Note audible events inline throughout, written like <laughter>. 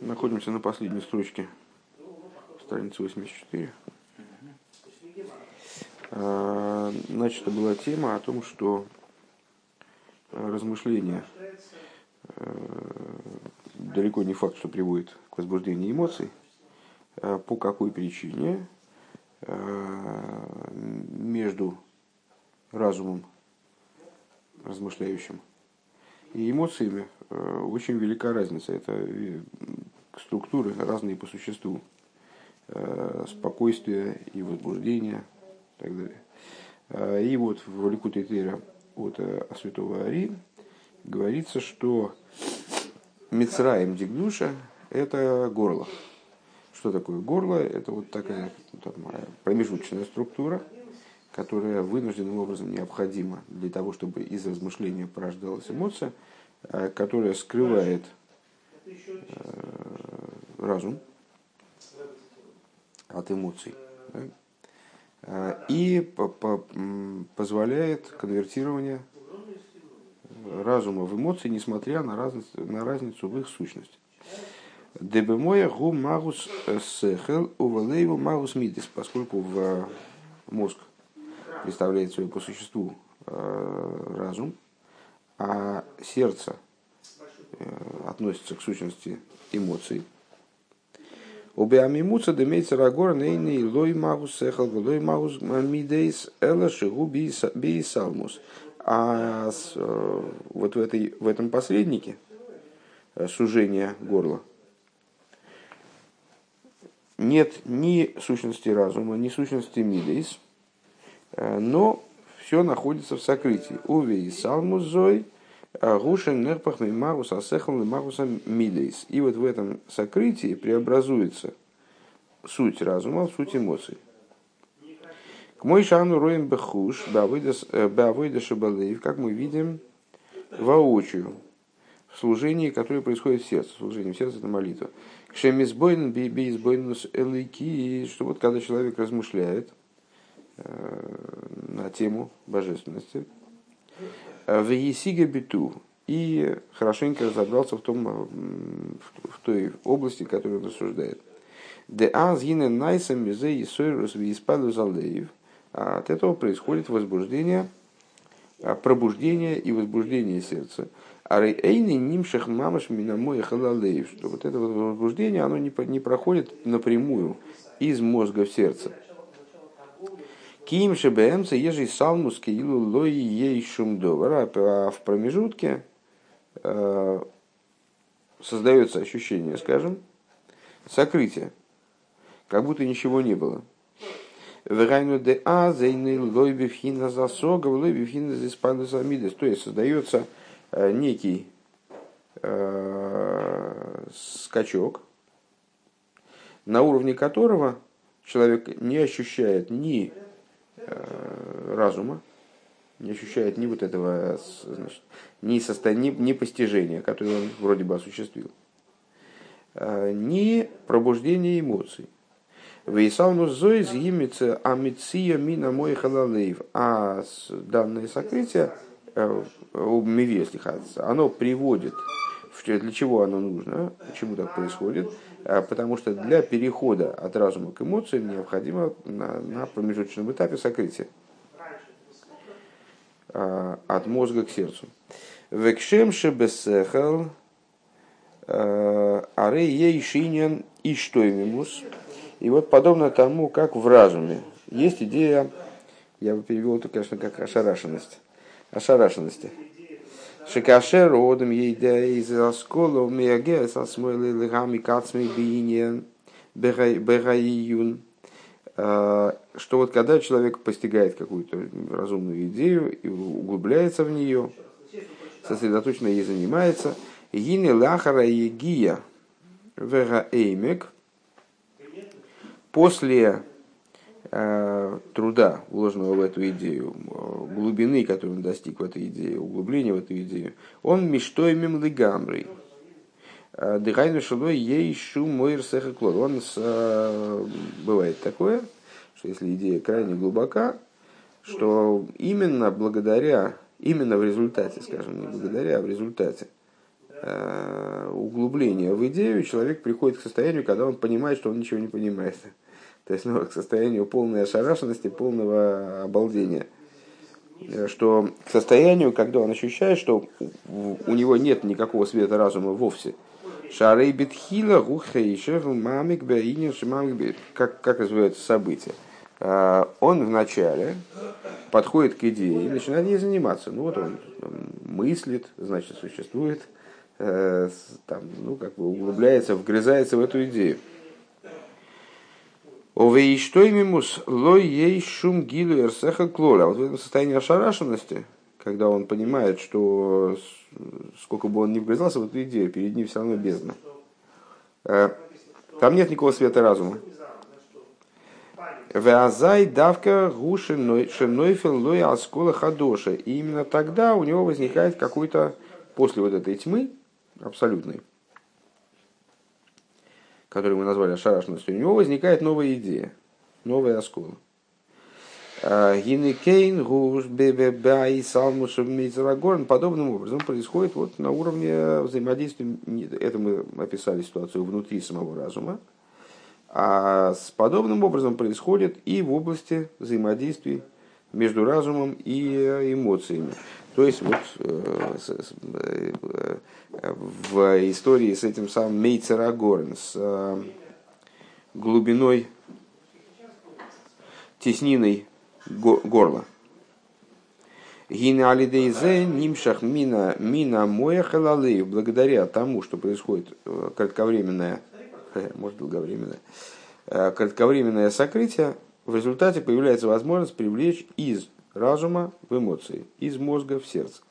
Находимся на последней строчке страницы 84. А, начата была тема о том, что размышления далеко не факт, что приводит к возбуждению эмоций. А по какой причине между разумом размышляющим и эмоциями очень велика разница. Это структуры разные по существу. Э, спокойствие и возбуждение и так далее. Э, и вот в Ликуте Тейра от э, святого Ари говорится, что Мицраем Дигдуша – это горло. Что такое горло? Это вот такая там, промежуточная структура, которая вынужденным образом необходима для того, чтобы из размышления порождалась эмоция, которая скрывает разум от эмоций. Да? А, и по -по позволяет конвертирование разума в эмоции, несмотря на разницу, на разницу в их сущности. Дебемоя гу магус сехел увалейву магус мидис, поскольку в мозг представляет свое по существу э, разум, а сердце э, относится к сущности эмоций – Убиамимуца демейца рагор нейный лой магус сехал, лой магус мидейс эла шигу бейсалмус. А э, вот в, этой, в этом посреднике э, сужения горла нет ни сущности разума, ни сущности мидейс, э, но все находится в сокрытии. Уви и салмус Гушен нерпах мимагус асехал мимагуса мидейс. И вот в этом сокрытии преобразуется суть разума в суть эмоций. К мой шану роем бехуш, бавойда шабалеев, как мы видим воочию, в служении, которое происходит в сердце. Служение в сердце – это молитва. К шемизбойн бейсбойнус элейки, что вот когда человек размышляет э, на тему божественности, в Есиге Биту и хорошенько разобрался в, том, в той области, которую он рассуждает. Де азгине найсам мизе и сойрус виспаду залеев. А от этого происходит возбуждение, а, пробуждение и возбуждение сердца. А рейни нимших мамаш минамой халалеев. Что вот это возбуждение, оно не, не проходит напрямую из мозга в сердце. Ким шебемца ежи салмус киилу лой ей шумдовар. А в промежутке э, создается ощущение, скажем, сокрытия, как будто ничего не было. Верайну де а зейны лой бифхина засога. То есть создается э, некий э, скачок, на уровне которого человек не ощущает ни разума, не ощущает ни вот этого значит, ни, состояния, ни, ни постижения, которое он вроде бы осуществил, э, ни пробуждения эмоций. Вейсалмус зои зимица амиция мина мой халалеев. А данное сокрытие, э, если оно приводит, для чего оно нужно, почему так происходит, а, потому что для перехода от разума к эмоциям необходимо на, на промежуточном этапе сокрытие а, от мозга к сердцу. Векшем шебесехал а, аре ей шинян и что имимус. И вот подобно тому, как в разуме есть идея, я бы перевел это, конечно, как ошарашенность, ошарашенности. Шекашер одам ейда из оскола меагес асмойлы лыгами кацмей бииньян бегаиюн. Что вот когда человек постигает какую-то разумную идею и углубляется в нее, сосредоточенно ей занимается, гине лахара егия вега эймек, после труда, вложенного в эту идею, э, глубины, которую он достиг в этой идее, углубления в эту идею, он миштоймим лигамрой. Э, Дыхайну шелой ей шум мойр клод. Он бывает такое, что если идея крайне глубока, что именно благодаря, именно в результате, скажем, не благодаря, а в результате э, углубления в идею, человек приходит к состоянию, когда он понимает, что он ничего не понимает. То есть ну, к состоянию полной ошарашенности, полного обалдения. Что к состоянию, когда он ощущает, что у него нет никакого света разума вовсе. Шарей битхила гухейшев мамик беинин шимамик как, как развиваются события. А, он вначале подходит к идее и начинает ей заниматься. Ну вот он мыслит, значит существует, э, там, ну как бы углубляется, вгрызается в эту идею. Овей что мимус лой ей шум гилу эрсеха клоля. Вот в этом состоянии ошарашенности, когда он понимает, что сколько бы он ни вгрызался в эту идею, перед ним все равно бездна. Э, там нет никакого света разума. Веазай давка гуши нойфел лой аскола хадоша. И именно тогда у него возникает какой-то, после вот этой тьмы абсолютной, которую мы назвали шарашностью, у него возникает новая идея, новая оскола. А, Гинекейн, Гуш, Бебебай, Салмуш. Подобным образом происходит вот на уровне взаимодействия. Это мы описали ситуацию внутри самого разума. А с подобным образом происходит и в области взаимодействий между разумом и эмоциями. То есть вот э, э, в истории с этим самым Мейцерагорн, с э, глубиной, тесниной горла. Гина алидейзе нимшах мина мина моя халалеев, благодаря тому, что происходит кратковременное, может долговременное, кратковременное сокрытие, в результате появляется возможность привлечь из разума в эмоции, из мозга в сердце.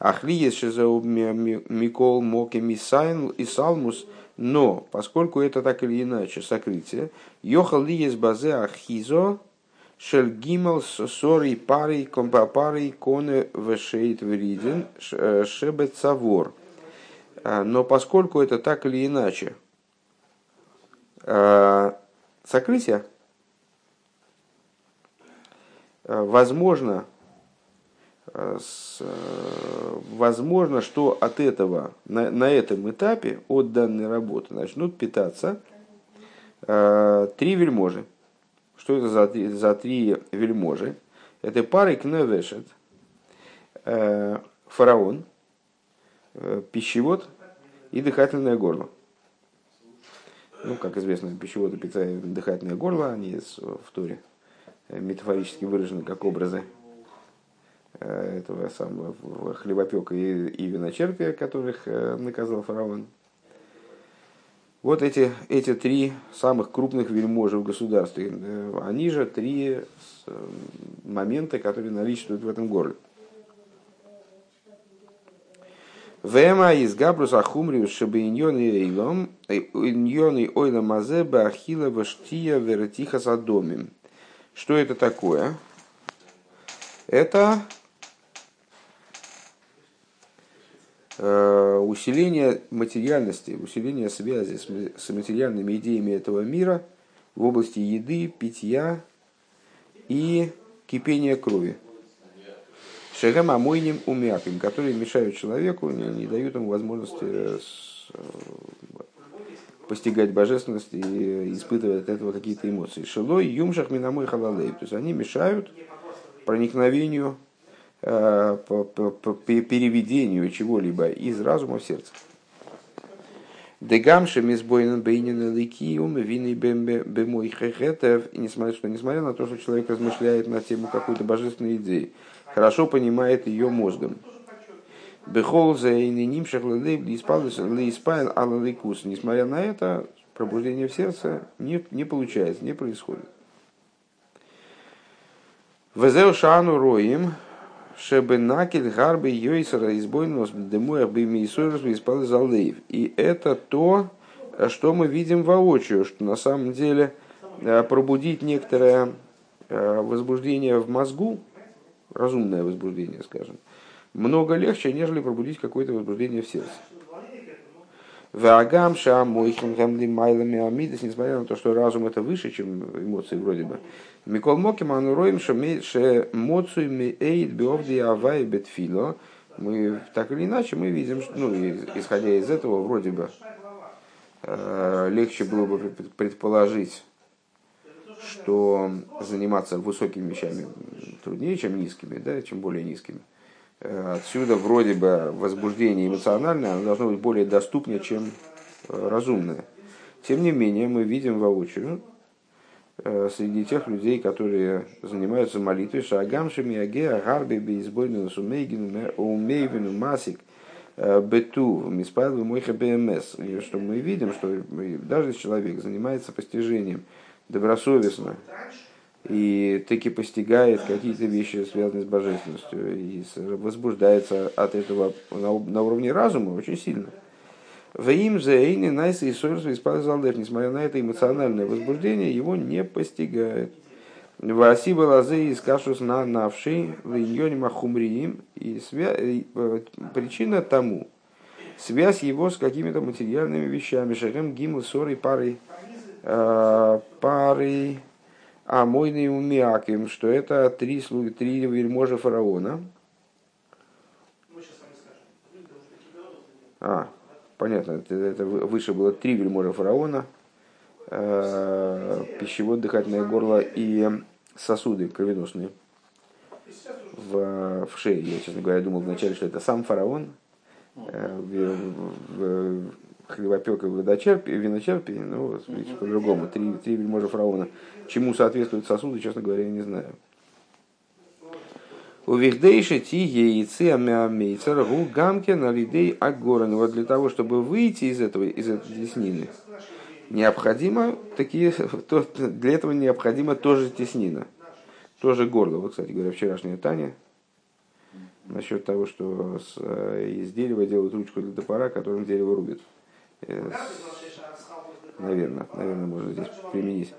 Ахлиес шизауб микол моки мисайн и салмус, но поскольку это так или иначе сокрытие, йохал лиес базе ахизо шель гимал сори пари компапари коне вешейт вриден э, шебет савор. А, но поскольку это так или иначе э, сокрытие, Э, возможно, э, э, возможно, что от этого, на, на этом этапе, от данной работы, начнут питаться три вельможи. Что это за, за три вельможи? Это пары кневешет, фараон, пищевод и дыхательное горло. Ну, как известно, пищевод и дыхательное горло, они в туре метафорически выражены как образы э, этого самого хлебопека и, и виночерпия, которых э, наказал фараон. Вот эти, эти три самых крупных вельможи в государстве, э, они же три момента, которые наличествуют в этом горле. Вема из Габрус Ахумриус Шабиньоны Эйлом, Иньоны Ойла Мазе Бахила Ваштия Веретиха Садомим. Что это такое? Это э, усиление материальности, усиление связи с материальными идеями этого мира в области еды, питья и кипения крови. Шагам амойним умяким, которые мешают человеку, не, не дают ему возможности э, постигать божественность и испытывать от этого какие-то эмоции. Шилой, юмшах, минамой, халалей. То есть они мешают проникновению, э, переведению чего-либо из разума в сердце. Дегамши мисбойнен бейнен ликиум вины бемой хехетев. И несмотря, что, несмотря на то, что человек размышляет на тему какой-то божественной идеи, хорошо понимает ее мозгом. Бехол за нимшах лейспайл алалейкус. Несмотря на это, пробуждение в сердце не, не получается, не происходит. Везеу шану роим, шебе накель гарбы йойсера избойнос демуях бы мейсойрос испал залейв. И это то, что мы видим воочию, что на самом деле э, пробудить некоторое э, возбуждение в мозгу, разумное возбуждение, скажем, много легче, нежели пробудить какое-то возбуждение в сердце. Вагам шамойхим майлами амидас, несмотря на то, что разум это выше, чем эмоции вроде бы. Микол Моким ануроим ше моцуй мейд биовди авай бетфило, мы так или иначе мы видим, ну, исходя из этого, вроде бы э, легче было бы предположить, что заниматься высокими вещами труднее, чем низкими, да, чем более низкими. Э, отсюда вроде бы возбуждение эмоциональное, оно должно быть более доступнее, чем э, разумное. Тем не менее, мы видим воочию э, среди тех людей, которые занимаются молитвой, шагамшими аге агарби бейсбойну сумейгину умейвину масик бету миспаду мойха бмс, что мы видим, что даже человек занимается постижением добросовестно, и таки постигает какие-то вещи, связанные с божественностью, и возбуждается от этого на, на уровне разума очень сильно. В им зейни найс и несмотря на это эмоциональное возбуждение, его не постигает. Васиба лазы из кашус на навший линьоне махумриим. И свя... Э, причина тому, связь его с какими-то материальными вещами, шарем гимл ссорой парой, э, парой а мойный умиаким, что это три, слуги, три вельможи фараона. А, понятно, это, это выше было три вельможи фараона, э, пищевод, дыхательное горло и сосуды кровеносные в, в шее. Я, честно говоря, думал вначале, что это сам фараон, э, в, в, хлебопек и водочерпи, виночерпи, ну, видите, по-другому, три, три вельможи фараона. Чему соответствуют сосуды, честно говоря, я не знаю. У Вихдейши ти яйцы амейцер гу гамке на лидей агоран. Вот для того, чтобы выйти из этого, из этой теснины, необходимо такие, <laughs> то, для этого необходимо тоже теснина, тоже горло. Вот, кстати говоря, вчерашняя Таня насчет того, что э, из дерева делают ручку для топора, которым дерево рубит. Наверное, наверное, можно здесь применить.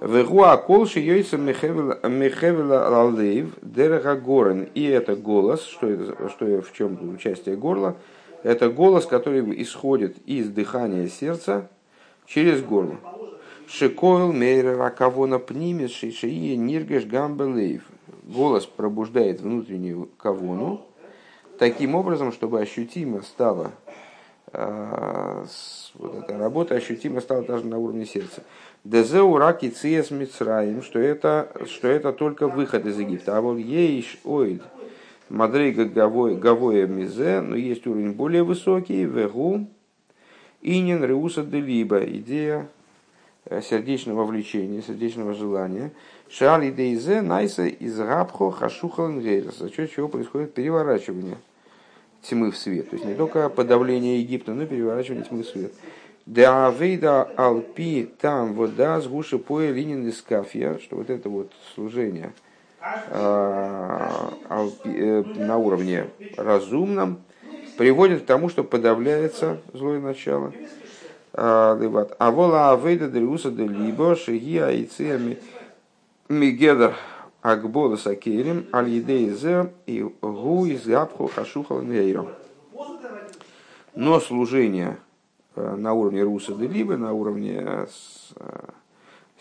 Вегуа колши йойса мехевела лалдеев дерега горен. И это голос, что, это, что в чем участие горла, это голос, который исходит из дыхания сердца через горло. Шикойл мейра ракавона пнимис шишие ниргеш гамбелейв. Голос пробуждает внутреннюю кавону, таким образом, чтобы ощутимо стало вот эта работа ощутимо стала даже на уровне сердца. Дезеу раки циес мицраим, что это, что это только выход из Египта. А вот ейш оид мадрейга гавоя мизе, но есть уровень более высокий, вегу, инин реуса делиба, идея э, сердечного влечения, сердечного желания. Шали дейзе найса из за счет чего происходит переворачивание – тьмы в свет. То есть не только подавление Египта, но и переворачивание тьмы в свет. Да авейда алпи там вода с гуши поя линин из кафья, что вот это вот служение а, э, на уровне разумном приводит к тому, что подавляется злое начало. А, а вола авейда дриуса де либо шиги айциями мигедр Акбола Сакерим, Аль-Едейзе и Гу из Габху Хашухал Но служение э, на уровне Руса де Либы, на уровне э,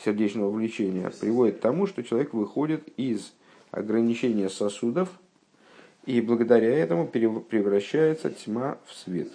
сердечного влечения, приводит к тому, что человек выходит из ограничения сосудов, и благодаря этому превращается тьма в свет.